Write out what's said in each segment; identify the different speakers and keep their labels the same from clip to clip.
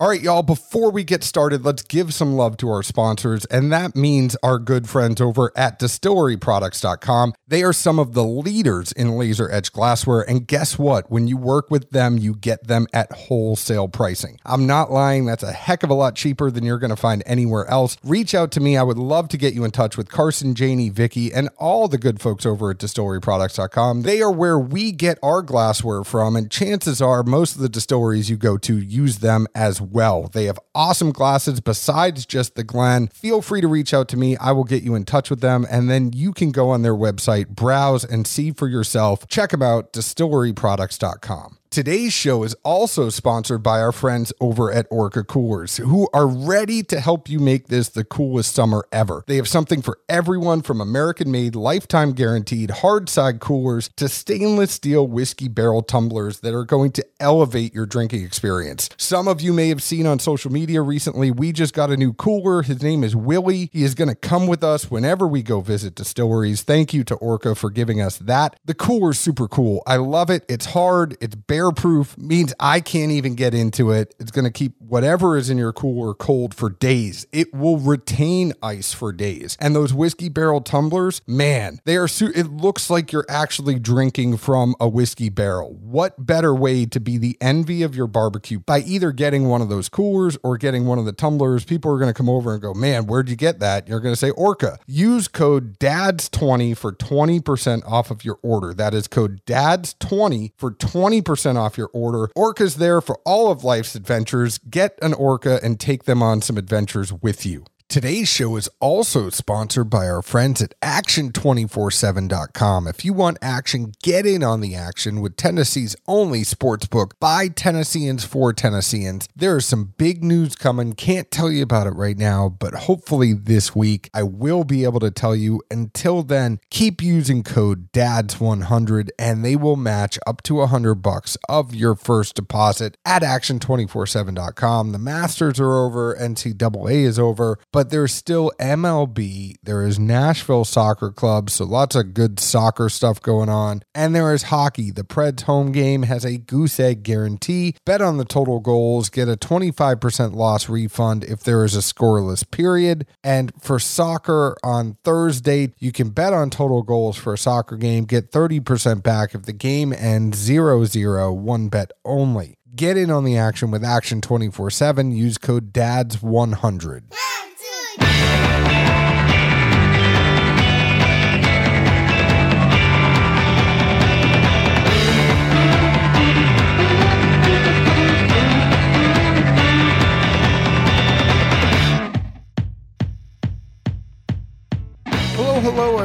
Speaker 1: All right, y'all, before we get started, let's give some love to our sponsors, and that means our good friends over at distilleryproducts.com. They are some of the leaders in laser etch glassware, and guess what? When you work with them, you get them at wholesale pricing. I'm not lying, that's a heck of a lot cheaper than you're going to find anywhere else. Reach out to me. I would love to get you in touch with Carson, Janie, Vicky, and all the good folks over at distilleryproducts.com. They are where we get our glassware from, and chances are most of the distilleries you go to use them as. They have awesome glasses besides just the Glen. Feel free to reach out to me. I will get you in touch with them, and then you can go on their website, browse, and see for yourself. Check them out, distilleryproducts.com. Today's show is also sponsored by our friends over at Orca Coolers, who are ready to help you make this the coolest summer ever. They have something for everyone from American made, lifetime guaranteed hard side coolers to stainless steel whiskey barrel tumblers that are going to elevate your drinking experience. Some of you may have seen on social media recently, we just got a new cooler. His name is Willie. He is going to come with us whenever we go visit distilleries. Thank you to Orca for giving us that. The cooler's super cool. I love it. It's hard, it's bare proof means I can't even get into it. It's going to keep whatever is in your cooler cold for days. It will retain ice for days. And those whiskey barrel tumblers, man, they are su- it looks like you're actually drinking from a whiskey barrel. What better way to be the envy of your barbecue by either getting one of those coolers or getting one of the tumblers? People are going to come over and go, "Man, where'd you get that?" You're going to say Orca. Use code DADS20 for 20% off of your order. That is code DADS20 for 20% off your order. Orca's there for all of life's adventures. Get an Orca and take them on some adventures with you. Today's show is also sponsored by our friends at Action247.com. If you want action, get in on the action with Tennessee's only sports book by Tennesseans for Tennesseans. There is some big news coming. Can't tell you about it right now, but hopefully this week I will be able to tell you. Until then, keep using code DADS100 and they will match up to 100 bucks of your first deposit at Action247.com. The Masters are over, NCAA is over, but there's still MLB. There is Nashville Soccer Club, so lots of good soccer stuff going on. And there is hockey. The Preds home game has a goose egg guarantee. Bet on the total goals, get a 25% loss refund if there is a scoreless period. And for soccer on Thursday, you can bet on total goals for a soccer game, get 30% back if the game ends 0 0, one bet only. Get in on the action with Action 24 7. Use code DADS100.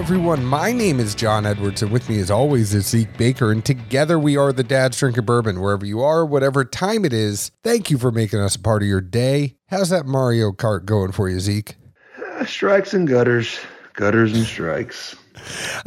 Speaker 1: Everyone. My name is John Edwards, and with me, as always, is Zeke Baker. And together we are the Dads Drinking Bourbon. Wherever you are, whatever time it is, thank you for making us a part of your day. How's that Mario Kart going for you, Zeke?
Speaker 2: Uh, strikes and gutters, gutters and strikes.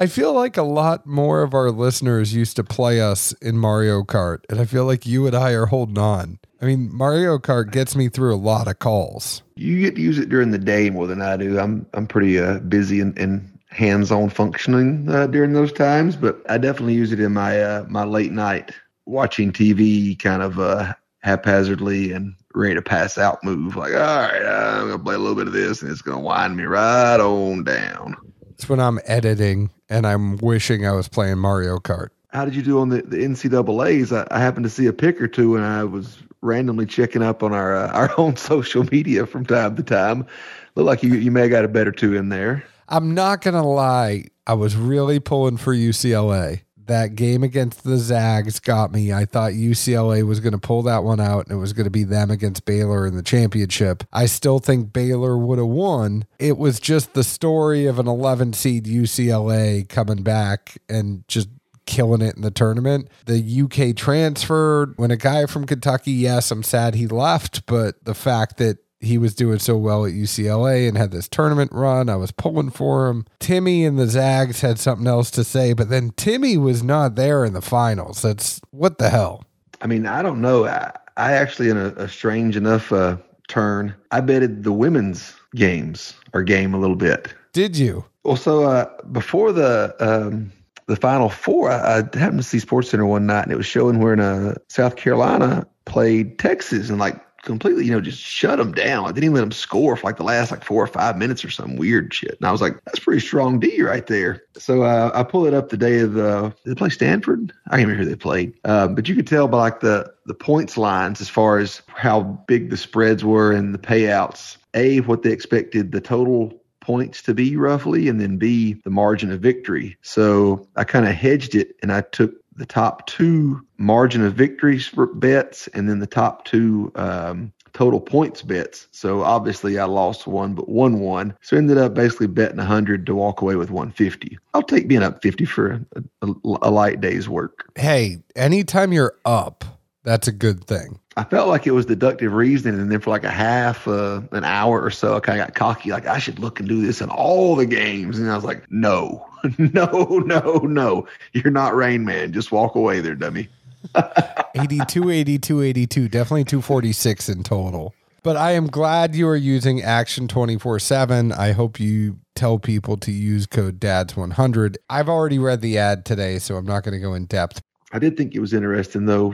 Speaker 1: I feel like a lot more of our listeners used to play us in Mario Kart, and I feel like you and I are holding on. I mean, Mario Kart gets me through a lot of calls.
Speaker 2: You get to use it during the day more than I do. I'm I'm pretty uh, busy and, and hands-on functioning uh, during those times, but I definitely use it in my uh, my late night watching TV, kind of uh, haphazardly and ready to pass out move. Like, all right, I'm gonna play a little bit of this, and it's gonna wind me right on down.
Speaker 1: It's when I'm editing and I'm wishing I was playing Mario Kart.
Speaker 2: How did you do on the, the NCAA's? I, I happened to see a pick or two, and I was randomly checking up on our uh, our own social media from time to time. Look like you you may have got a better two in there.
Speaker 1: I'm not gonna lie, I was really pulling for UCLA. That game against the Zags got me. I thought UCLA was going to pull that one out and it was going to be them against Baylor in the championship. I still think Baylor would have won. It was just the story of an 11 seed UCLA coming back and just killing it in the tournament. The UK transferred when a guy from Kentucky, yes, I'm sad he left, but the fact that he was doing so well at UCLA and had this tournament run. I was pulling for him. Timme and the Zags had something else to say, but then Timme was not there in the finals. That's what the hell.
Speaker 2: I mean, I don't know. I, I actually, in a, a strange enough uh, turn, I betted the women's games or game a little bit.
Speaker 1: Did you?
Speaker 2: Well, so uh, before the um, the Final Four, I, I happened to see Sports Center one night, and it was showing where in uh, South Carolina played Texas, and like completely, you know, just shut them down. I didn't even let them score for like the last like four or five minutes or some weird shit. And I was like, that's pretty strong D right there. So uh, I pull it up the day of the. Did they play Stanford? I can't remember who they played. Uh, but you could tell by like the the points lines as far as how big the spreads were and the payouts. A, what they expected the total points to be roughly, and then B, the margin of victory. So I kind of hedged it and I took the top two margin of victories bets and then the top two um, total points bets. So obviously I lost one, but won one. So ended up basically betting 100 to walk away with 150. I'll take being up 50 for a, a, a light day's work.
Speaker 1: Hey, anytime you're up, that's a good thing.
Speaker 2: I felt like it was deductive reasoning, and then for like a half, uh, an hour or so, I kind of got cocky, like I should look and do this in all the games, and I was like, no, no, no, no, you're not Rain Man. Just walk away there, dummy.
Speaker 1: 82, 82, 82, definitely 246 in total. But I am glad you are using Action 24 7. I hope you tell people to use code DADS100. I've already read the ad today, so I'm not going to go in depth.
Speaker 2: I did think it was interesting, though.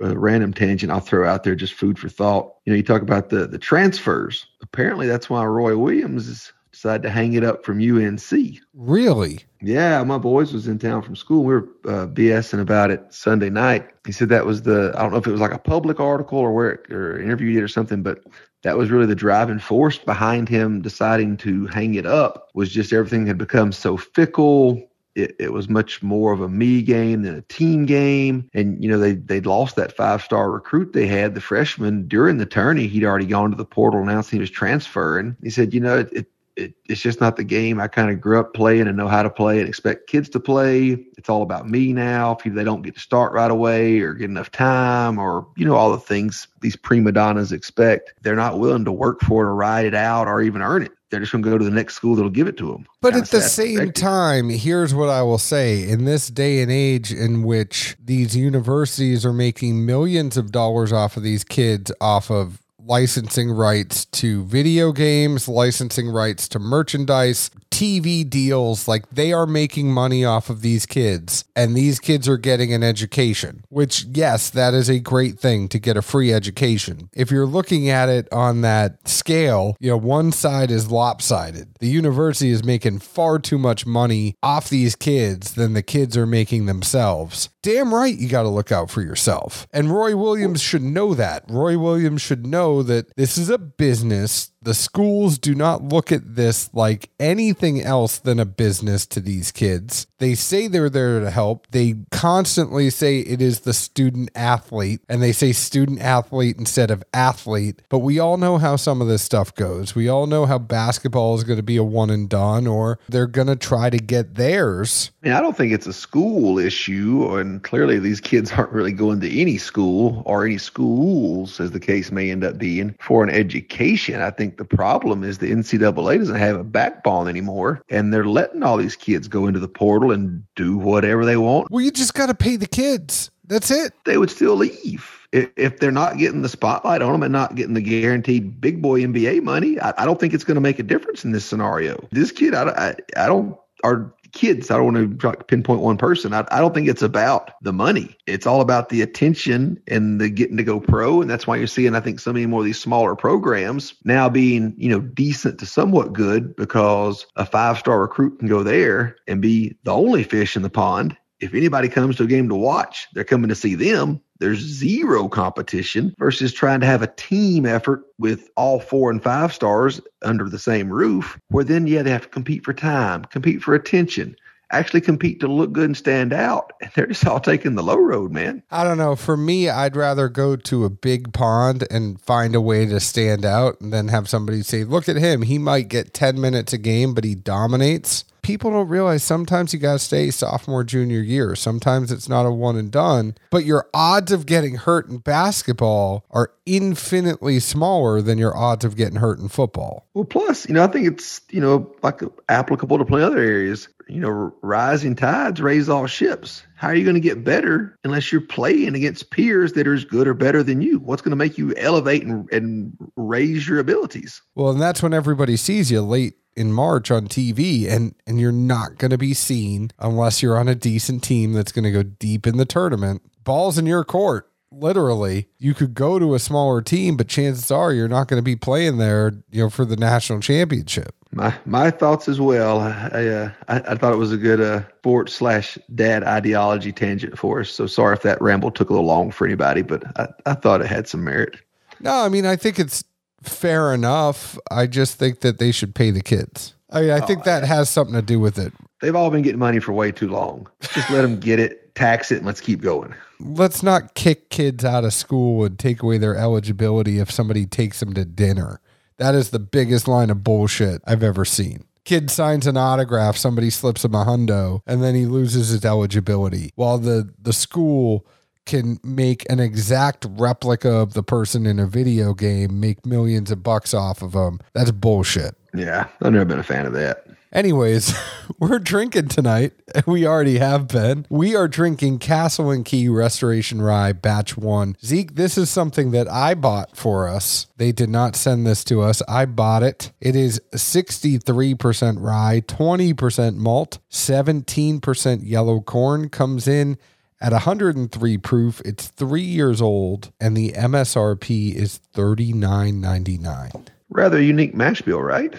Speaker 2: A uh, random tangent I'll throw out there, just food for thought. You know, you talk about the the transfers. Apparently, that's why Roy Williams decided to hang it up from UNC.
Speaker 1: Really?
Speaker 2: Yeah, my boys was in town from school. We were uh, BSing about it Sunday night. He said that was the I don't know if it was like a public article or where it, or interview it or something, but that was really the driving force behind him deciding to hang it up. Was just everything had become so fickle it, it, was much more of a me game than a team game. And, you know, they, they'd lost that five star recruit they had, the freshman during the tourney. He'd already gone to the portal, announced he was transferring. He said, you know, it, it, it it's just not the game I kind of grew up playing and know how to play and expect kids to play. It's all about me now. If they don't get to start right away or get enough time or, you know, all the things these prima donnas expect, they're not willing to work for it or ride it out or even earn it they're just going to go to the next school that'll give it to them.
Speaker 1: But at the same time, here's what I will say in this day and age in which these universities are making millions of dollars off of these kids off of licensing rights to video games, licensing rights to merchandise, TV deals. Like they are making money off of these kids, and these kids are getting an education, which, yes, that is a great thing to get a free education. If you're looking at it on that scale, you know, one side is lopsided. The university is making far too much money off these kids than the kids are making themselves damn right you got to look out for yourself. And Roy Williams should know that. Roy Williams should know that this is a business the schools do not look at this like anything else than a business to these kids. They say they're there to help. They constantly say it is the student athlete and they say student athlete instead of athlete. But we all know how some of this stuff goes. We all know how basketball is going to be a one and done or they're going to try to get theirs.
Speaker 2: I, mean, I don't think it's a school issue. And clearly, these kids aren't really going to any school or any schools, as the case may end up being, for an education. I think think the problem is the NCAA doesn't have a backbone anymore, and they're letting all these kids go into the portal and do whatever they want.
Speaker 1: Well, you just got to pay the kids. That's it.
Speaker 2: They would still leave if they're not getting the spotlight on them and not getting the guaranteed big boy NBA money, I, I don't think it's going to make a difference in this scenario. This kid, I, I, I don't, are kids. I don't want to pinpoint one person. I, I don't think it's about the money. It's all about the attention and the getting to go pro. And that's why you're seeing, I think, so many more of these smaller programs now being, you know, decent to somewhat good because a five star recruit can go there and be the only fish in the pond. If anybody comes to a game to watch, they're coming to see them there's zero competition versus trying to have a team effort with all four and five stars under the same roof, where then you have to compete for time, compete for attention, actually compete to look good and stand out. And they're just all taking the low road, man.
Speaker 1: I don't know. For me, I'd rather go to a big pond and find a way to stand out and then have somebody say, look at him. He might get 10 minutes a game, but he dominates people don't realize sometimes you got to stay sophomore, junior year. Sometimes it's not a one and done, but your odds of getting hurt in basketball are infinitely smaller than your odds of getting hurt in football.
Speaker 2: Well, plus, you know, I think it's, you know, like applicable to play other areas. You know, rising tides raise all ships. How are you going to get better unless you're playing against peers that are as good or better than you? What's going to make you elevate and, and raise your abilities?
Speaker 1: Well, and that's when everybody sees you late in March on TV and and you're not going to be seen unless you're on a decent team that's going to go deep in the tournament. Balls in your court. literally you could go to a smaller team, but chances are you're not going to be playing there, you know, for the national championship.
Speaker 2: My my thoughts as well. I uh, I, I, thought it was a good uh, sports slash dad ideology tangent for us. So sorry if that ramble took a little long for anybody, but I, I thought it had some merit.
Speaker 1: No, I mean I think it's fair enough. I just think that they should pay the kids. I mean, I oh, think oh, that has something to do with it.
Speaker 2: They've all been getting money for way too long. Just let them get it, tax it, and let's keep going.
Speaker 1: Let's not kick kids out of school and take away their eligibility if somebody takes them to dinner. That is the biggest line of bullshit I've ever seen. Kid signs an autograph, somebody slips him a hundo, and then he loses his eligibility. While the the school can make an exact replica of the person in a video game, make millions of bucks off of them. That's bullshit.
Speaker 2: Yeah, I've never been a fan of that.
Speaker 1: Anyways, we're drinking tonight. We already have been. We are drinking Castle and Key Restoration Rye Batch 1. Zeke, this is something that I bought for us. They did not send this to us. I bought it. It is 63% rye, 20% malt, 17% yellow corn. Comes in at 103 proof. It's three years old, and the MSRP is $39.99.
Speaker 2: Rather unique mash bill, right?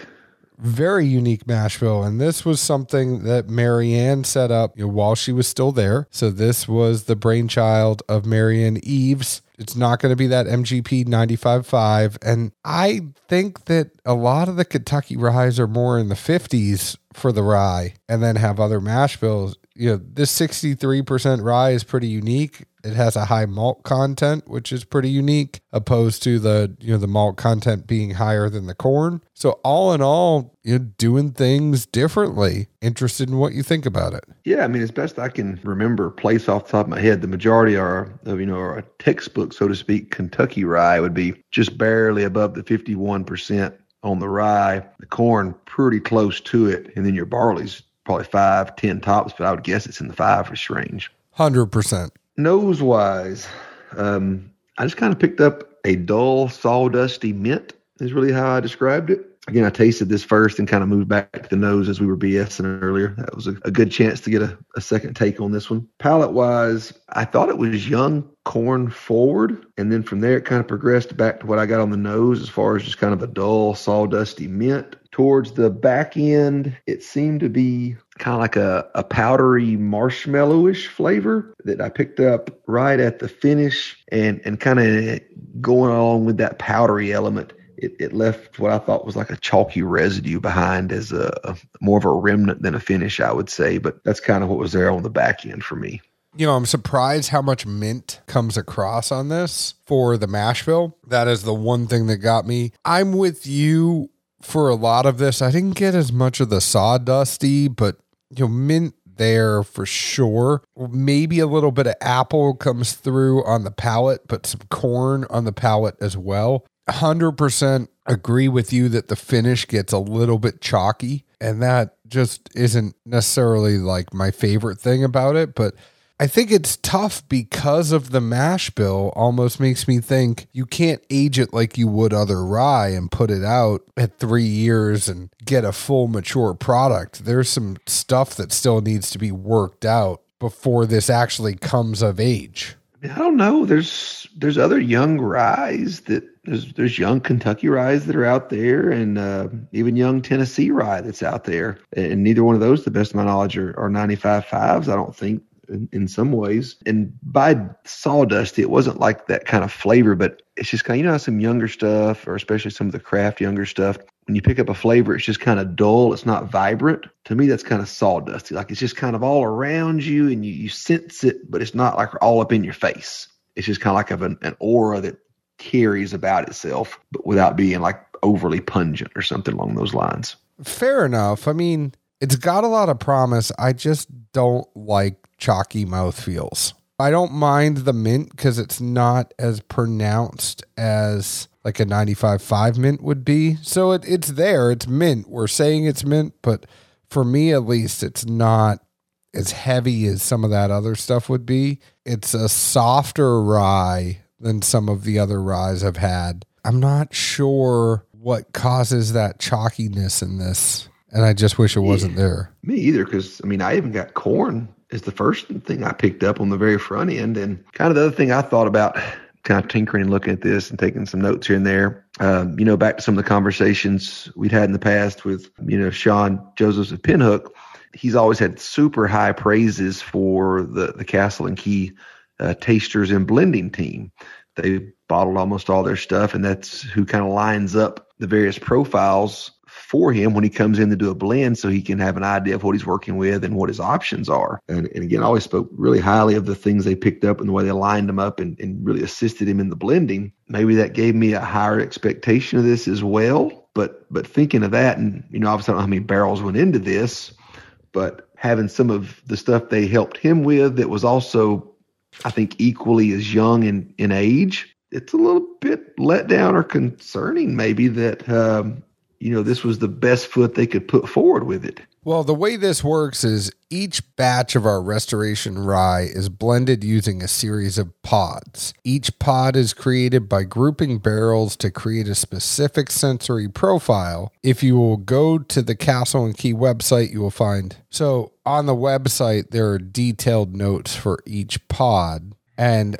Speaker 1: very unique mash bill. And this was something that Marianne set up you know, while she was still there. So this was the brainchild of Marianne Eaves. It's not going to be that MGP 95.5. And I think that a lot of the Kentucky ryes are more in the 50s for the rye and then have other mash bills. You know, this 63% rye is pretty unique. It has a high malt content, which is pretty unique, opposed to the you know the malt content being higher than the corn. So all in all, you're doing things differently. Interested in what you think about it?
Speaker 2: Yeah, I mean, as best I can remember, place off the top of my head, the majority are of you know are a textbook, so to speak. Kentucky rye would be just barely above the fifty-one percent on the rye. The corn pretty close to it, and then your barley's probably five, ten tops, but I would guess it's in the five-ish range.
Speaker 1: Hundred percent.
Speaker 2: Nose wise, um, I just kind of picked up a dull, sawdusty mint, is really how I described it. Again, I tasted this first and kind of moved back to the nose as we were BSing earlier. That was a, a good chance to get a, a second take on this one. Palate wise, I thought it was young corn forward. And then from there, it kind of progressed back to what I got on the nose as far as just kind of a dull, sawdusty mint. Towards the back end, it seemed to be kind of like a, a powdery marshmallowish flavor that I picked up right at the finish and, and kind of going along with that powdery element. It, it left what I thought was like a chalky residue behind as a, more of a remnant than a finish, I would say. But that's kind of what was there on the back end for me.
Speaker 1: You know, I'm surprised how much mint comes across on this for the mash bill. That is the one thing that got me. I'm with you for a lot of this. I didn't get as much of the sawdusty, but you know, mint there for sure. Maybe a little bit of apple comes through on the palate, but some corn on the palate as well. 100% agree with you that the finish gets a little bit chalky, and that just isn't necessarily like my favorite thing about it, but I think it's tough because of the mash bill almost makes me think you can't age it like you would other rye and put it out at three years and get a full mature product. There's some stuff that still needs to be worked out before this actually comes of age.
Speaker 2: I don't know. There's there's other young ryes that there's there's young Kentucky ryes that are out there, and uh, even young Tennessee rye that's out there. And neither one of those, to the best of my knowledge, are, are 95 fives. I don't think in, in some ways. And by sawdust, it wasn't like that kind of flavor, but it's just kind of, you know, some younger stuff, or especially some of the craft younger stuff. When you pick up a flavor, it's just kind of dull. It's not vibrant. To me, that's kind of sawdusty. Like it's just kind of all around you and you, you sense it, but it's not like all up in your face. It's just kind of like of an, an aura that carries about itself, but without being like overly pungent or something along those lines.
Speaker 1: Fair enough. I mean, it's got a lot of promise. I just don't like chalky mouth feels. I don't mind the mint because it's not as pronounced as like a 95.5 mint would be. So it, it's there, it's mint. We're saying it's mint, but for me at least, it's not as heavy as some of that other stuff would be. It's a softer rye than some of the other ryes I've had. I'm not sure what causes that chalkiness in this, and I just wish it wasn't there.
Speaker 2: Me either, because I mean, I even got corn is the first thing I picked up on the very front end. And kind of the other thing I thought about kind of tinkering and looking at this and taking some notes here and there. Um, you know, back to some of the conversations we'd had in the past with, you know, Sean Josephs of Pinhook. He's always had super high praises for the, the Castle and Key uh, tasters and blending team. They bottled almost all their stuff, and that's who kind of lines up the various profiles for him when he comes in to do a blend so he can have an idea of what he's working with and what his options are. And, and again, I always spoke really highly of the things they picked up and the way they lined them up and, and really assisted him in the blending. Maybe that gave me a higher expectation of this as well. But but thinking of that, and you know, obviously I don't know how many barrels went into this, but having some of the stuff they helped him with that was also, I think, equally as young in, in age, it's a little bit let down or concerning maybe that um, you know, this was the best foot they could put forward with it.
Speaker 1: Well, the way this works is each batch of our restoration rye is blended using a series of pods. Each pod is created by grouping barrels to create a specific sensory profile. If you will go to the Castle and Key website, you will find. So on the website, there are detailed notes for each pod, and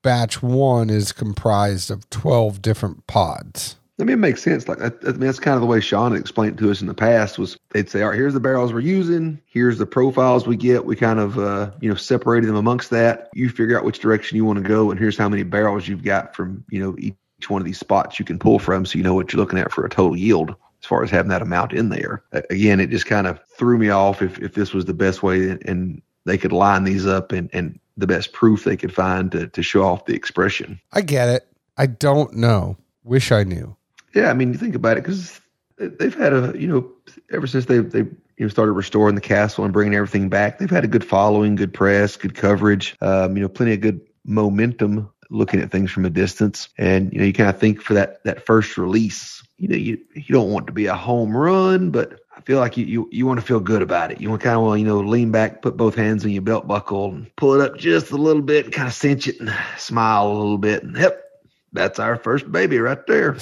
Speaker 1: batch one is comprised of 12 different pods.
Speaker 2: I mean, it makes sense. Like, I, I mean, that's kind of the way Sean explained to us in the past. Was they'd say, "All right, here's the barrels we're using. Here's the profiles we get. We kind of, uh, you know, separated them amongst that. You figure out which direction you want to go, and here's how many barrels you've got from, you know, each one of these spots you can pull from, so you know what you're looking at for a total yield." As far as having that amount in there, again, it just kind of threw me off. If if this was the best way, and, and they could line these up and and the best proof they could find to to show off the expression.
Speaker 1: I get it. I don't know. Wish I knew.
Speaker 2: Yeah, I mean, you think about it because they've had a you know ever since they they you know started restoring the castle and bringing everything back, they've had a good following, good press, good coverage. Um, you know, plenty of good momentum looking at things from a distance. And you know, you kind of think for that that first release, you know, you you don't want to be a home run, but I feel like you you, you want to feel good about it. You want to kind of want you know lean back, put both hands on your belt buckle, and pull it up just a little bit, and kind of cinch it, and smile a little bit, and yep, that's our first baby right there.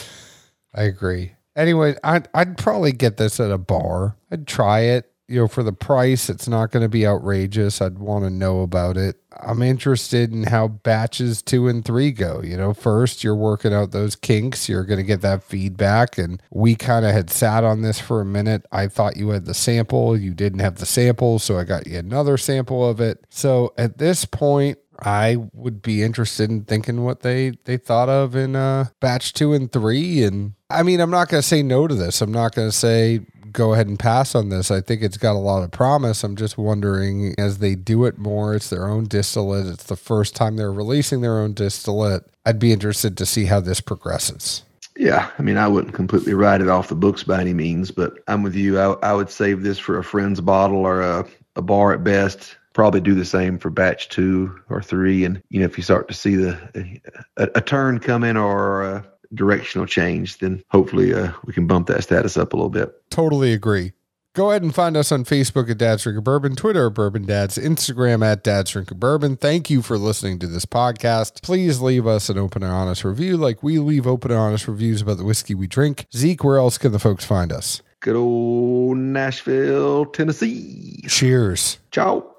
Speaker 1: I agree. Anyway, I'd, I'd probably get this at a bar. I'd try it. You know, for the price, it's not going to be outrageous. I'd want to know about it. I'm interested in how batches two and three go. You know, first, you're working out those kinks. You're going to get that feedback. And we kind of had sat on this for a minute. I thought you had the sample. You didn't have the sample. So I got you another sample of it. So at this point, I would be interested in thinking what they they thought of in uh, batch two and three. And I mean, I'm not going to say no to this. I'm not going to say go ahead and pass on this. I think it's got a lot of promise. I'm just wondering as they do it more, it's their own distillate. It's the first time they're releasing their own distillate. I'd be interested to see how this progresses.
Speaker 2: Yeah, I mean, I wouldn't completely write it off the books by any means, but I'm with you. I, I would save this for a friend's bottle or a, a bar at best probably do the same for batch two or three. And, you know, if you start to see the a, a turn coming or a directional change, then hopefully uh, we can bump that status up a little bit.
Speaker 1: Totally agree. Go ahead and find us on Facebook at Dad's Drinking Bourbon, Twitter at Bourbon Dads, Instagram at Dad's Drinking Bourbon. Thank you for listening to this podcast. Please leave us an open and honest review like we leave open and honest reviews about the whiskey we drink. Zeke, where else can the folks find us?
Speaker 2: Good old Nashville, Tennessee.
Speaker 1: Cheers.
Speaker 2: Ciao.